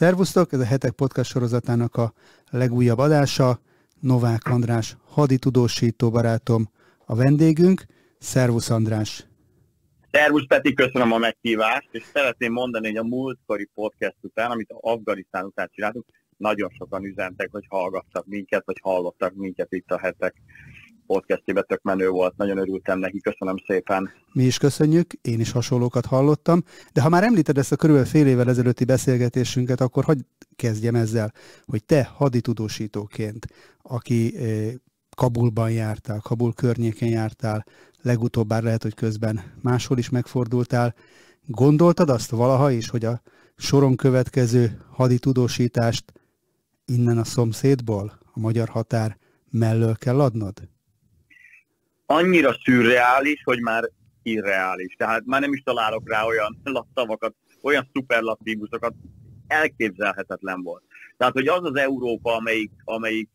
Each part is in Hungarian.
Szervusztok, ez a Hetek Podcast sorozatának a legújabb adása. Novák András, haditudósító barátom a vendégünk. Szervusz András! Szervusz Peti, köszönöm a meghívást, és szeretném mondani, hogy a múltkori podcast után, amit Afganisztán után csináltunk, nagyon sokan üzentek, hogy hallgattak minket, vagy hallottak minket itt a hetek podcastjében, tök menő volt, nagyon örültem neki, köszönöm szépen. Mi is köszönjük, én is hasonlókat hallottam, de ha már említed ezt a körülbelül fél évvel ezelőtti beszélgetésünket, akkor hogy kezdjem ezzel, hogy te haditudósítóként, aki eh, Kabulban jártál, Kabul környéken jártál, legutóbb bár lehet, hogy közben máshol is megfordultál, gondoltad azt valaha is, hogy a soron következő haditudósítást innen a szomszédból, a magyar határ mellől kell adnod? Annyira szürreális, hogy már irreális. Tehát már nem is találok rá olyan szavakat, olyan szuperlatívusokat, elképzelhetetlen volt. Tehát, hogy az az Európa, amelyik, amelyik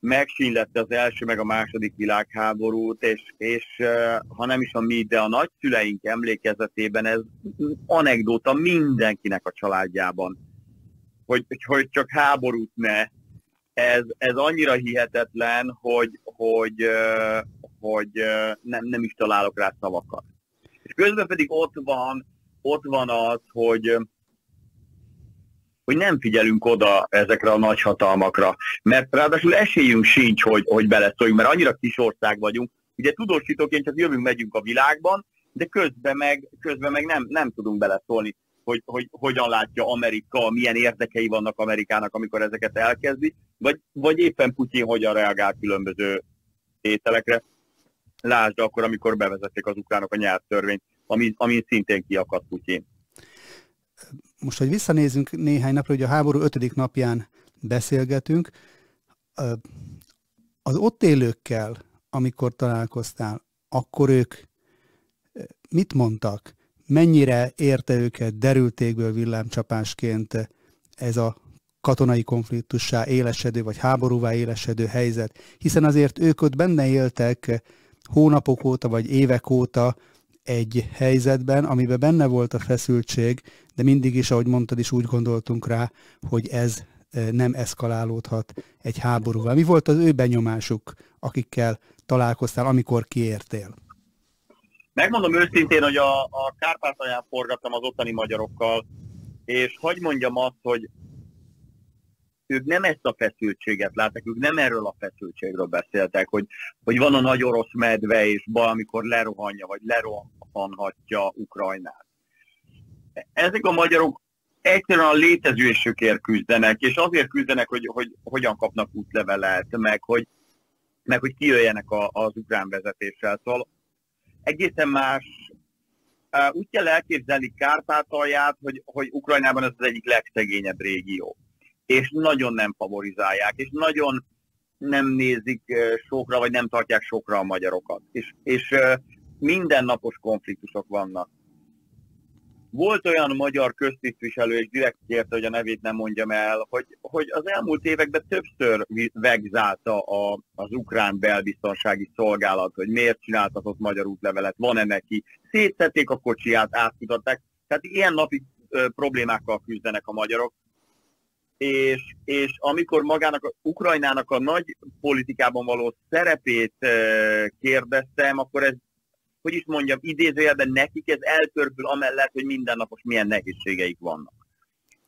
megsínlette az első meg a második világháborút, és, és ha nem is a mi, de a nagyszüleink emlékezetében ez anekdóta mindenkinek a családjában, hogy, hogy csak háborút ne. Ez, ez annyira hihetetlen, hogy, hogy, hogy nem, nem is találok rá szavakat. És közben pedig ott van, ott van az, hogy, hogy nem figyelünk oda ezekre a nagyhatalmakra. Mert ráadásul esélyünk sincs, hogy, hogy beleszóljunk, mert annyira kis ország vagyunk. Ugye tudósítóként csak jövünk, megyünk a világban, de közben meg, közben meg nem, nem tudunk beleszólni, hogy, hogy hogyan látja Amerika, milyen érdekei vannak Amerikának, amikor ezeket elkezdi, vagy, vagy éppen Putyin hogyan reagál különböző ételekre. Lásd akkor, amikor bevezették az ukránok a nyelvtörvényt, ami, ami szintén kiakadt Putyin most, hogy visszanézünk néhány napra, hogy a háború ötödik napján beszélgetünk, az ott élőkkel, amikor találkoztál, akkor ők mit mondtak? Mennyire érte őket derültékből villámcsapásként ez a katonai konfliktussá élesedő, vagy háborúvá élesedő helyzet? Hiszen azért ők ott benne éltek hónapok óta, vagy évek óta, egy helyzetben, amiben benne volt a feszültség, de mindig is, ahogy mondtad is, úgy gondoltunk rá, hogy ez e, nem eszkalálódhat egy háborúval. Mi volt az ő benyomásuk, akikkel találkoztál, amikor kiértél? Megmondom őszintén, hogy a, a Kárpátalján forgattam az ottani magyarokkal, és hogy mondjam azt, hogy ők nem ezt a feszültséget látták, ők nem erről a feszültségről beszéltek, hogy, hogy van a nagy orosz medve, és valamikor lerohanja, vagy lerohanhatja Ukrajnát. Ezek a magyarok egyszerűen a létezésükért küzdenek, és azért küzdenek, hogy, hogy hogyan kapnak útlevelet, meg hogy, meg hogy kijöjjenek a, az ukrán vezetéssel. Szóval egészen más úgy kell elképzelni Kárpátalját, hogy, hogy Ukrajnában ez az egyik legszegényebb régió és nagyon nem favorizálják, és nagyon nem nézik sokra, vagy nem tartják sokra a magyarokat. És, és mindennapos konfliktusok vannak. Volt olyan magyar köztisztviselő, és direkt kérte, hogy a nevét nem mondjam el, hogy, hogy az elmúlt években többször vegzálta a, az ukrán belbiztonsági szolgálat, hogy miért csináltatott magyar útlevelet, van-e neki. Szétszették a kocsiját, átkutatták. Tehát ilyen napi ö, problémákkal küzdenek a magyarok, és, és amikor magának, a, Ukrajnának a nagy politikában való szerepét kérdeztem, akkor ez, hogy is mondjam, idézőjelben nekik ez eltörpül amellett, hogy mindennapos milyen nehézségeik vannak.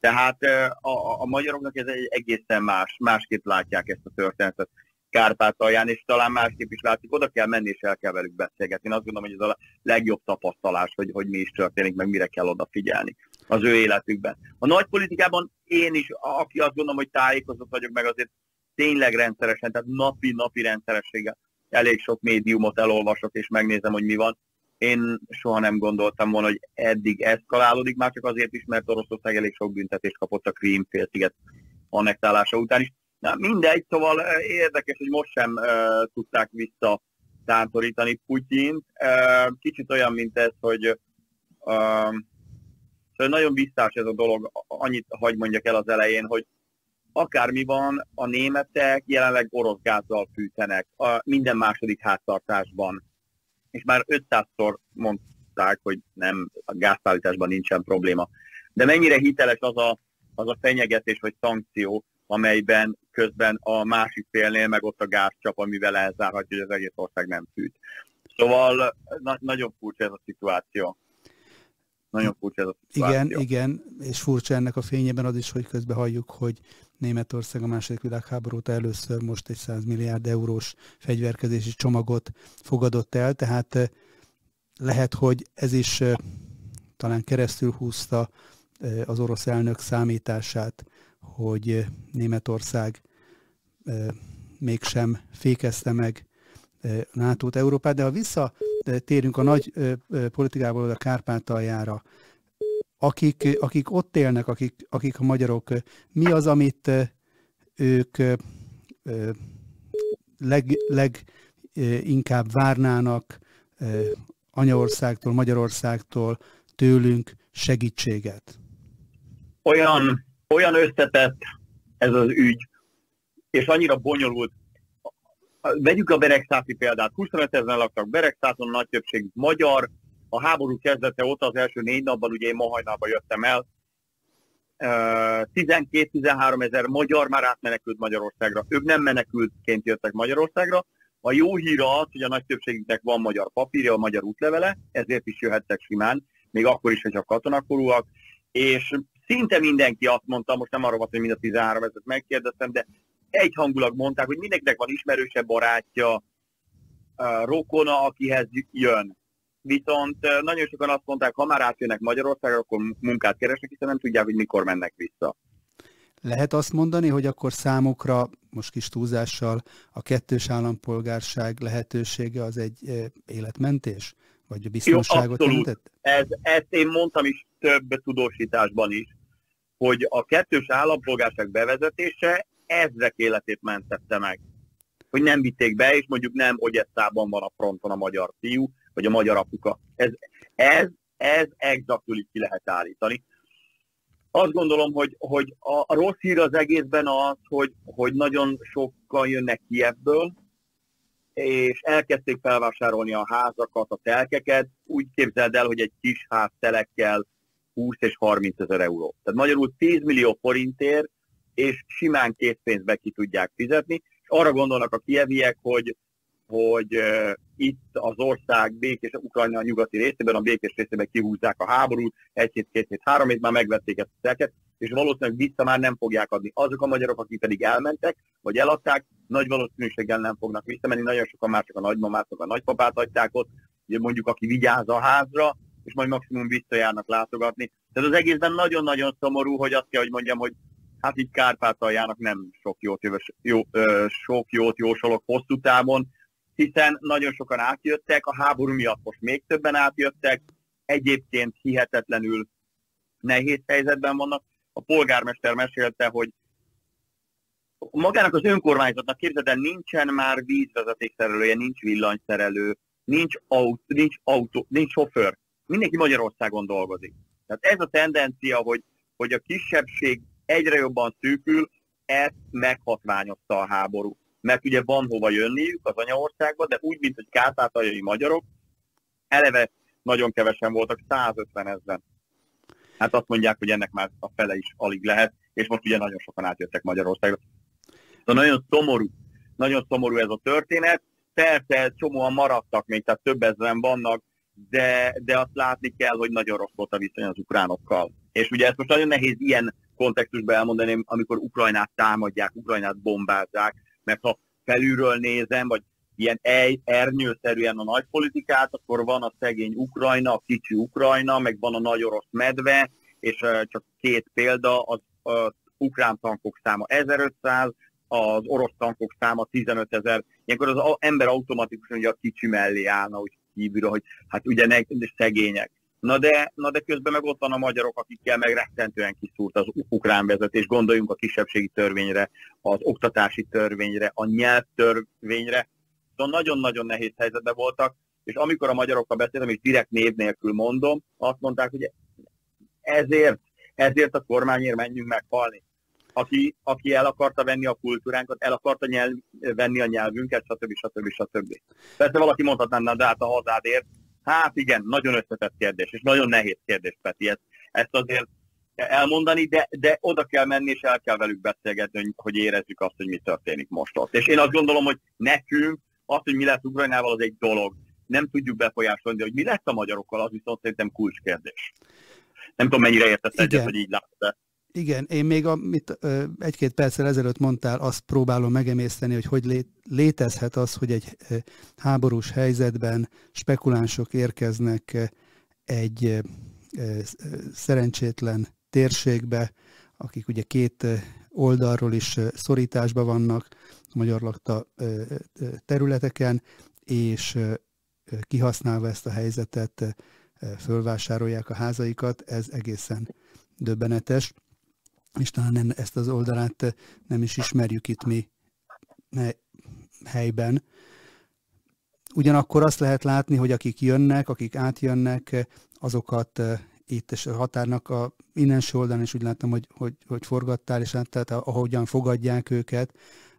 Tehát a, a magyaroknak ez egy egészen más, másképp látják ezt a történetet Kárpátalján, és talán másképp is látszik, oda kell menni, és el kell velük beszélgetni. Én azt gondolom, hogy ez a legjobb tapasztalás, hogy, hogy mi is történik, meg mire kell odafigyelni az ő életükben. A nagy politikában én is, aki azt gondolom, hogy tájékozott vagyok meg azért tényleg rendszeresen, tehát napi-napi rendszerességgel elég sok médiumot elolvasok, és megnézem, hogy mi van. Én soha nem gondoltam volna, hogy eddig eszkalálódik, már csak azért is, mert Oroszország elég sok büntetést kapott a Krím félsziget annektálása után is. Na, mindegy, szóval érdekes, hogy most sem uh, tudták vissza tántorítani Putyint. Uh, kicsit olyan, mint ez, hogy uh, Szóval nagyon visszás ez a dolog, annyit hagy mondjak el az elején, hogy akármi van, a németek jelenleg orosz gázzal fűtenek a minden második háztartásban. És már 500-szor mondták, hogy nem, a gázszállításban nincsen probléma. De mennyire hiteles az a, az a fenyegetés vagy szankció, amelyben közben a másik félnél meg ott a gázcsap, amivel elzárhatja, hogy az egész ország nem fűt. Szóval na- nagyon furcsa ez a szituáció. Nagyon furcsa ez a szituáció. Igen, igen, és furcsa ennek a fényében az is, hogy közben halljuk, hogy Németország a második világháború először most egy 100 milliárd eurós fegyverkezési csomagot fogadott el, tehát eh, lehet, hogy ez is eh, talán keresztül húzta eh, az orosz elnök számítását, hogy Németország mégsem fékezte meg NATO-t, Európát, de ha visszatérünk a nagy politikából a Kárpátaljára, akik, akik ott élnek, akik, akik a magyarok, mi az, amit ők leg, leginkább várnának anyaországtól, Magyarországtól, tőlünk segítséget? Olyan, olyan összetett ez az ügy, és annyira bonyolult. Vegyük a Beregszáti példát. 25 ezeren laktak Beregszáton, nagy többség magyar, a háború kezdete óta az első négy napban, ugye én ma hajnalban jöttem el, 12-13 ezer magyar már átmenekült Magyarországra. Ők nem menekültként jöttek Magyarországra. A jó hír az, hogy a nagy többségüknek van magyar papírja, a magyar útlevele, ezért is jöhettek simán, még akkor is, hogyha katonakorúak, és szinte mindenki azt mondta, most nem arra volt, hogy mind a 13 ezeret megkérdeztem, de egyhangulag mondták, hogy mindenkinek van ismerősebb barátja, rokona, akihez jön viszont nagyon sokan azt mondták, ha már átjönnek Magyarországra, akkor munkát keresnek, hiszen nem tudják, hogy mikor mennek vissza. Lehet azt mondani, hogy akkor számukra, most kis túlzással, a kettős állampolgárság lehetősége az egy életmentés? Vagy a biztonságot Jó, jelentett? Ez, ezt én mondtam is több tudósításban is, hogy a kettős állampolgárság bevezetése ezrek életét mentette meg. Hogy nem vitték be, és mondjuk nem Ogyesszában van a fronton a magyar fiú, vagy a magyar apuka. Ez, ez, ez exaktul ki lehet állítani. Azt gondolom, hogy, hogy a, rossz hír az egészben az, hogy, hogy nagyon sokan jönnek ebből, és elkezdték felvásárolni a házakat, a telkeket. Úgy képzeld el, hogy egy kis ház telekkel 20 és 30 ezer euró. Tehát magyarul 10 millió forintért, és simán készpénzbe ki tudják fizetni, és arra gondolnak a kieviek, hogy hogy uh, itt az ország békés, Ukrajna a nyugati részében, a békés részében kihúzzák a háborút, egy hét, két hét, három hét már megvették ezt a szeket, és valószínűleg vissza már nem fogják adni. Azok a magyarok, akik pedig elmentek, vagy eladták, nagy valószínűséggel nem fognak visszamenni, nagyon sokan már csak a nagymamát, a nagypapát adták ott, ugye mondjuk aki vigyáz a házra, és majd maximum visszajárnak látogatni. Tehát az egészben nagyon-nagyon szomorú, hogy azt kell, hogy mondjam, hogy hát itt Kárpátaljának nem sok jót, jó, ö, sok jót jósolok hosszú távon, hiszen nagyon sokan átjöttek, a háború miatt most még többen átjöttek, egyébként hihetetlenül nehéz helyzetben vannak. A polgármester mesélte, hogy magának az önkormányzatnak képzeld el, nincsen már vízvezetékszerelője, nincs villanyszerelő, nincs autó, nincs, autó, nincs sofőr. Mindenki Magyarországon dolgozik. Tehát ez a tendencia, hogy, hogy a kisebbség egyre jobban szűkül, ezt meghatványozta a háború mert ugye van hova jönniük az anyaországba, de úgy, mint hogy kárpátaljai magyarok, eleve nagyon kevesen voltak, 150 ezeren. Hát azt mondják, hogy ennek már a fele is alig lehet, és most ugye nagyon sokan átjöttek Magyarországra. Szóval nagyon szomorú, nagyon szomorú ez a történet. Persze csomóan maradtak még, tehát több ezeren vannak, de, de azt látni kell, hogy nagyon rossz volt a viszony az ukránokkal. És ugye ezt most nagyon nehéz ilyen kontextusban elmondani, amikor Ukrajnát támadják, Ukrajnát bombázzák, mert ha felülről nézem, vagy ilyen ernyőszerűen a nagy politikát, akkor van a szegény Ukrajna, a kicsi Ukrajna, meg van a nagy orosz medve, és csak két példa, az, az ukrán tankok száma 1500, az orosz tankok száma 15 ezer. Ilyenkor az ember automatikusan ugye a kicsi mellé állna, hogy kívülről, hogy hát ugye ne, szegények. Na de, na de közben meg ott van a magyarok, akikkel meg rettentően kiszúrt az ukrán vezetés. Gondoljunk a kisebbségi törvényre, az oktatási törvényre, a nyelvtörvényre. Szóval nagyon-nagyon nehéz helyzetben voltak, és amikor a magyarokkal beszéltem, és direkt név nélkül mondom, azt mondták, hogy ezért, ezért a kormányért menjünk meghalni. Aki, aki el akarta venni a kultúránkat, el akarta nyelv, venni a nyelvünket, stb. stb. stb. Persze valaki mondhatná, de hát a hazádért, Hát igen, nagyon összetett kérdés, és nagyon nehéz kérdés, Peti. Ezt, ezt azért elmondani, de, de oda kell menni, és el kell velük beszélgetni, hogy érezzük azt, hogy mi történik most ott. És én azt gondolom, hogy nekünk az, hogy mi lesz Ukrajnával, az egy dolog. Nem tudjuk befolyásolni, de hogy mi lesz a magyarokkal, az viszont szerintem kulcskérdés. Nem tudom, mennyire értesz egyet, hogy így látod igen, én még amit egy-két perccel ezelőtt mondtál, azt próbálom megemészteni, hogy hogy létezhet az, hogy egy háborús helyzetben spekulánsok érkeznek egy szerencsétlen térségbe, akik ugye két oldalról is szorításban vannak, magyar lakta területeken, és kihasználva ezt a helyzetet fölvásárolják a házaikat, ez egészen döbbenetes és talán ezt az oldalát nem is ismerjük itt mi helyben. Ugyanakkor azt lehet látni, hogy akik jönnek, akik átjönnek, azokat eh, itt és a határnak a innenső oldalán is úgy láttam, hogy, hogy, hogy forgattál, és hát, tehát ahogyan fogadják őket,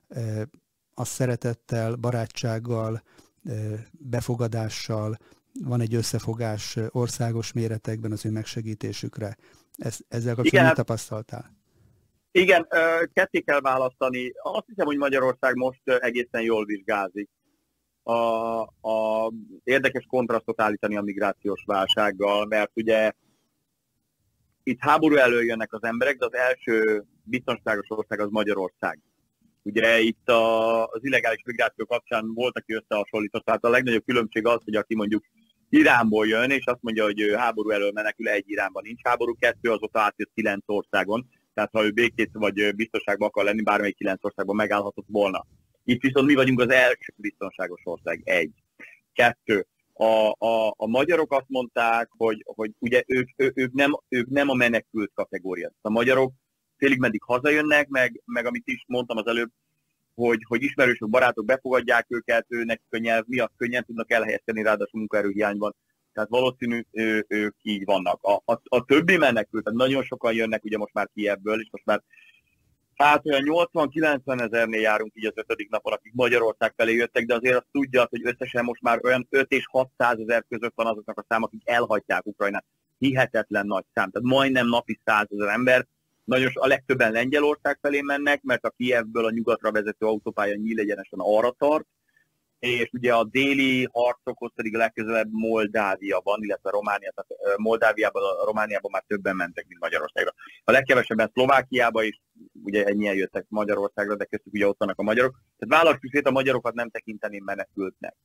eh, a szeretettel, barátsággal, eh, befogadással, van egy összefogás országos méretekben az ő megsegítésükre. Ez, ezzel kapcsolatban mit tapasztaltál? Igen, ketté kell választani. Azt hiszem, hogy Magyarország most egészen jól vizsgázik. A, a érdekes kontrasztot állítani a migrációs válsággal, mert ugye itt háború elől jönnek az emberek, de az első biztonságos ország az Magyarország. Ugye itt a, az illegális migráció kapcsán volt, aki összehasonlított, tehát a legnagyobb különbség az, hogy aki mondjuk Iránból jön, és azt mondja, hogy háború elől menekül, egy Iránban nincs háború, kettő azóta átjött kilenc országon, tehát ha ő békét vagy biztonságban akar lenni, bármelyik kilenc országban megállhatott volna. Itt viszont mi vagyunk az első biztonságos ország, egy. Kettő, a, a, a magyarok azt mondták, hogy, hogy ugye ők, ő, ők, nem, ők nem a menekült kategória. A magyarok félig meddig hazajönnek, meg, meg amit is mondtam az előbb, hogy, hogy ismerősök, barátok befogadják őket, őnek a nyelv miatt könnyen tudnak elhelyezkedni, ráadásul munkaerőhiányban tehát valószínű ő, ők így vannak. A, a, a többi menekült, tehát nagyon sokan jönnek ugye most már ebből, és most már hát olyan 80-90 ezernél járunk így az ötödik napon, akik Magyarország felé jöttek, de azért azt tudja, hogy összesen most már olyan 5 és 600 ezer között van azoknak a szám, akik elhagyják Ukrajnát. Hihetetlen nagy szám, tehát majdnem napi 100 ezer ember. Nagyon a legtöbben Lengyelország felé mennek, mert a Kievből a nyugatra vezető autópálya nyíl egyenesen arra tart, és ugye a déli harcokhoz pedig a legközelebb Moldávia van, illetve Románia, tehát Moldáviában, Romániában már többen mentek, mint Magyarországra. A legkevesebben Szlovákiába is, ugye ennyien jöttek Magyarországra, de köztük ugye ott vannak a magyarok. Tehát választjuk szét, a magyarokat nem tekinteném menekültnek.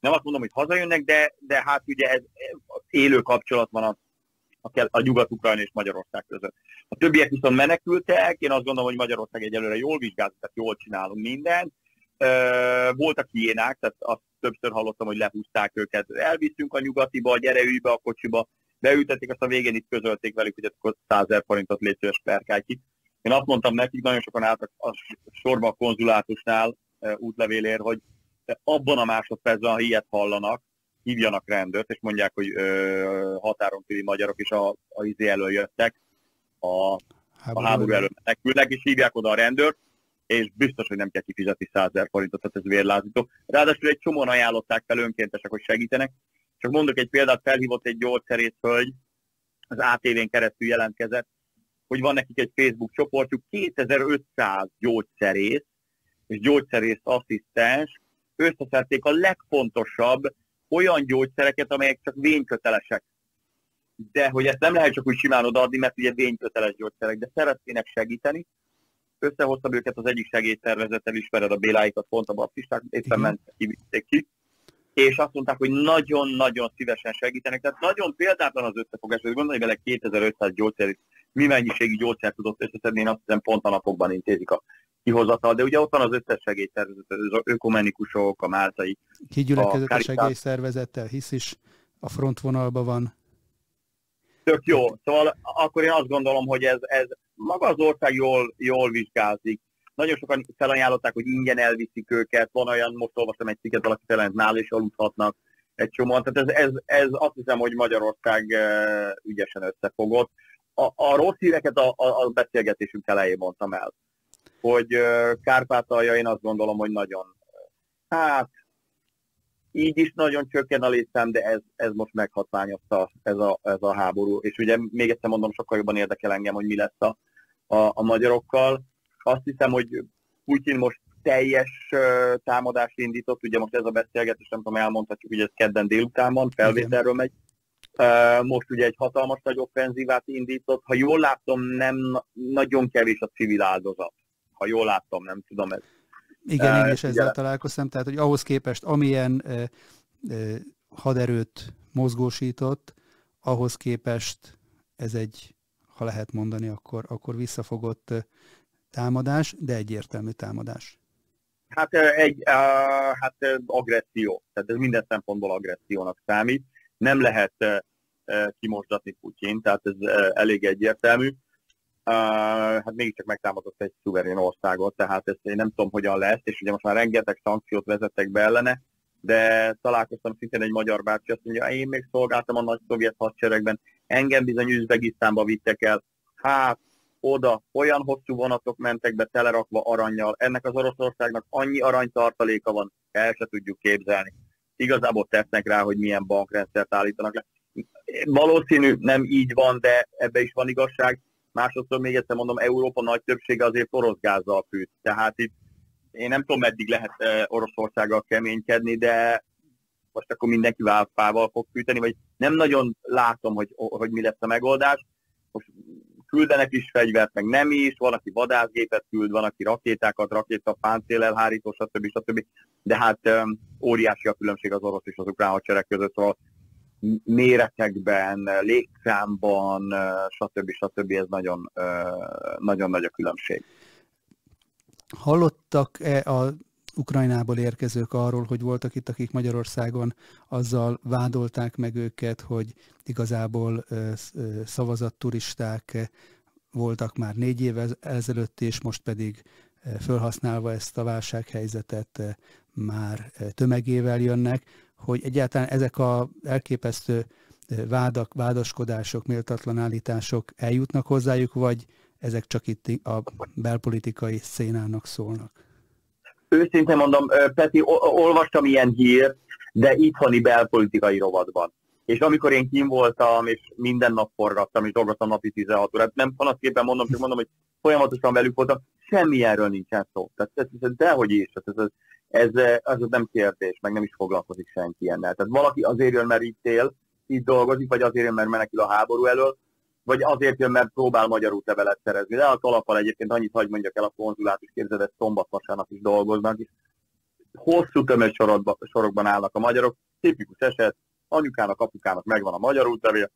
Nem azt mondom, hogy hazajönnek, de, de hát ugye ez élő kapcsolat van a, a, a Nyugat-Ukrajna és Magyarország között. A többiek viszont menekültek, én azt gondolom, hogy Magyarország egyelőre jól vizsgált, tehát jól csinálunk mindent, voltak hiénák, tehát azt többször hallottam, hogy lehúzták őket. Elviszünk a nyugatiba, gyere ülj be a kocsiba, beültették, azt a végén itt közölték velük, hogy akkor 100 ezer forintot létszős perkálj ki. Én azt mondtam nekik, nagyon sokan álltak a sorba a konzulátusnál útlevélért, hogy abban a másodpercben, ha ilyet hallanak, hívjanak rendőrt, és mondják, hogy ö, határon kívüli magyarok is a, a izé elől jöttek, a, a háború elől menekülnek, és hívják oda a rendőrt, és biztos, hogy nem kell kifizetni 100 ezer forintot, tehát ez vérlázító. Ráadásul egy csomóan ajánlották fel önkéntesek, hogy segítenek. Csak mondok egy példát, felhívott egy gyógyszerész hölgy, az ATV-n keresztül jelentkezett, hogy van nekik egy Facebook csoportjuk, 2500 gyógyszerész és gyógyszerész asszisztens összeszedték a legfontosabb olyan gyógyszereket, amelyek csak vénykötelesek. De hogy ezt nem lehet csak úgy simán odaadni, mert ugye vényköteles gyógyszerek, de szeretnének segíteni, összehoztam őket az egyik segélyszervezettel, ismered a Béláikat, pont a baptisták, éppen mentek, kivitték ki, és azt mondták, hogy nagyon-nagyon szívesen segítenek. Tehát nagyon példátlan az összefogás, hogy gondolj bele 2500 gyógyszer, mi mennyiségű gyógyszert tudott összeszedni, én azt hiszem pont a napokban intézik a kihozatal, de ugye ott van az összes segélyszervezet, az ökumenikusok, a máltai. Ki gyülekezett a, a segélyszervezettel, hisz is a frontvonalban van. Tök jó. Szóval akkor én azt gondolom, hogy ez, ez maga az ország jól, jól vizsgázik. Nagyon sokan felajánlották, hogy ingyen elviszik őket. Van olyan, most olvastam egy cikket, valaki felent nál és aludhatnak egy csomóan. Tehát ez, ez, ez azt hiszem, hogy Magyarország eh, ügyesen összefogott. A, a rossz híreket a, a, a beszélgetésünk elején mondtam el, hogy eh, Kárpátalja én azt gondolom, hogy nagyon, hát így is nagyon csökken a létszám, de ez, ez most meghatványozta ez a, ez a háború. És ugye még egyszer mondom, sokkal jobban érdekel engem, hogy mi lesz a, a, a magyarokkal. Azt hiszem, hogy Putyin most teljes támadást indított, ugye most ez a beszélgetés, nem tudom, elmondhatjuk, hogy ez kedden délután van, felvételről megy. Most ugye egy hatalmas nagy offenzívát indított. Ha jól látom, nem nagyon kevés a civil áldozat. Ha jól látom, nem tudom ez. Igen, én is ezzel ugye, találkoztam, tehát hogy ahhoz képest, amilyen uh, haderőt mozgósított, ahhoz képest ez egy, ha lehet mondani, akkor, akkor visszafogott támadás, de egyértelmű támadás. Hát egy hát agresszió, tehát ez minden szempontból agressziónak számít. Nem lehet kimosdatni Putyin, tehát ez elég egyértelmű. Hát mégiscsak megtámadott egy szuverén országot, tehát ezt én nem tudom, hogyan lesz, és ugye most már rengeteg szankciót vezettek be ellene, de találkoztam szintén egy magyar bácsi, azt mondja, én még szolgáltam a nagy szovjet hadseregben, engem bizony Üzbegisztánba vittek el, hát oda olyan hosszú vonatok mentek be telerakva aranyjal. Ennek az Oroszországnak annyi aranytartaléka van, el se tudjuk képzelni. Igazából tesznek rá, hogy milyen bankrendszert állítanak le. Valószínű nem így van, de ebbe is van igazság. Másodszor még egyszer mondom, Európa nagy többsége azért orosz gázzal fűt. Tehát itt én nem tudom, meddig lehet eh, Oroszországgal keménykedni, de most akkor mindenki válfával fog fűteni, vagy nem nagyon látom, hogy, hogy mi lesz a megoldás. Most küldenek is fegyvert, meg nem is, van, aki vadászgépet küld, van, aki rakétákat, rakéta, páncél elhárító, stb. stb. De hát óriási a különbség az orosz és az ukrán hadsereg között, szóval méretekben, légszámban, stb. stb. ez nagyon, nagyon nagy a különbség. Hallottak-e a Ukrajnából érkezők arról, hogy voltak itt, akik Magyarországon azzal vádolták meg őket, hogy igazából szavazatturisták voltak már négy évvel ezelőtt, és most pedig felhasználva ezt a válsághelyzetet már tömegével jönnek, hogy egyáltalán ezek a elképesztő vádak, vádaskodások, méltatlan állítások eljutnak hozzájuk, vagy ezek csak itt a belpolitikai szénának szólnak? Őszintén mondom, Peti, olvastam ilyen hírt, de itthoni belpolitikai rovatban. És amikor én kim voltam, és minden nap forgattam, és dolgoztam napi 16 órát, nem panaszképpen mondom, csak mondom, hogy folyamatosan velük voltam, semmi erről nincsen szó. Tehát ez, ez, dehogy is, ez, ez, ez, ez nem kérdés, meg nem is foglalkozik senki ilyennel. Tehát valaki azért jön, mert itt él, itt dolgozik, vagy azért jön, mert menekül a háború elől, vagy azért jön, mert próbál magyar útlevelet szerezni. De a talapal egyébként annyit hagy mondjak el a konzulátus képzelet, szombat vasárnap is dolgoznak, és hosszú sorokban, sorokban állnak a magyarok. Tipikus eset, anyukának, apukának megvan a magyar útlevél,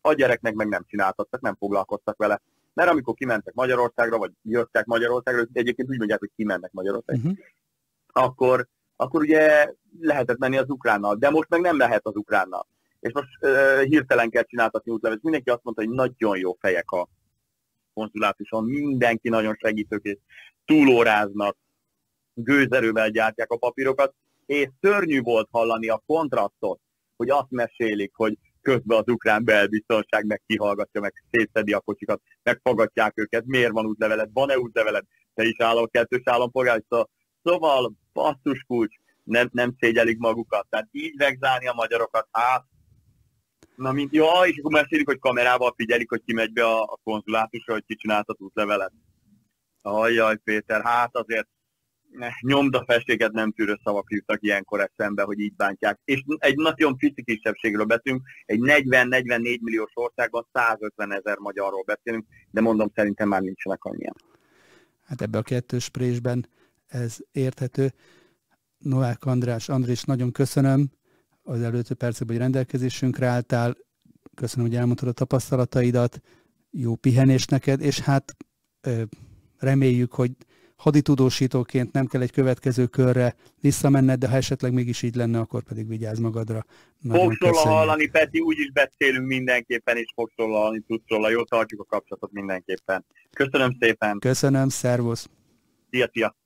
a gyereknek meg nem csináltattak, nem foglalkoztak vele. Mert amikor kimentek Magyarországra, vagy jöttek Magyarországra, egyébként úgy mondják, hogy kimennek Magyarországra, uh-huh. akkor, akkor ugye lehetett menni az ukránnal, de most meg nem lehet az ukránnal és most uh, hirtelen kell csináltatni útlevet. Mindenki azt mondta, hogy nagyon jó fejek a konzulátuson, mindenki nagyon segítők, túlóráznak, gőzerővel gyártják a papírokat, és szörnyű volt hallani a kontrasztot, hogy azt mesélik, hogy közben az ukrán belbiztonság meg kihallgatja, meg szétszedi a kocsikat, megfogadják őket, miért van útleveled, van-e útleveled, te is állom, kettős állampolgár, szóval basszus kulcs, nem, nem szégyelik magukat. Tehát így megzárni a magyarokat, hát Na, mint, ja, és akkor mesélik, hogy kamerával figyelik, hogy ki megy be a, a konzulátusra, hogy ki csinált útlevelet. Ajjaj, Péter, hát azért nyomdafestéket nem tűrő szavak jutnak ilyenkor eszembe, hogy így bántják. És egy nagyon pici kisebbségről beszélünk, egy 40-44 milliós országban 150 ezer magyarról beszélünk, de mondom, szerintem már nincsenek annyian. Hát ebbe a kettős présben ez érthető. Novák András, Andrés, nagyon köszönöm az előző percekben, hogy rendelkezésünkre álltál. Köszönöm, hogy elmondtad a tapasztalataidat. Jó pihenés neked, és hát reméljük, hogy haditudósítóként nem kell egy következő körre visszamenned, de ha esetleg mégis így lenne, akkor pedig vigyázz magadra. Fogsz róla hallani, Peti, úgyis beszélünk mindenképpen, és fogsz róla hallani, tudsz róla, jó, tartjuk a kapcsolatot mindenképpen. Köszönöm szépen. Köszönöm, szervusz. Szia, szia.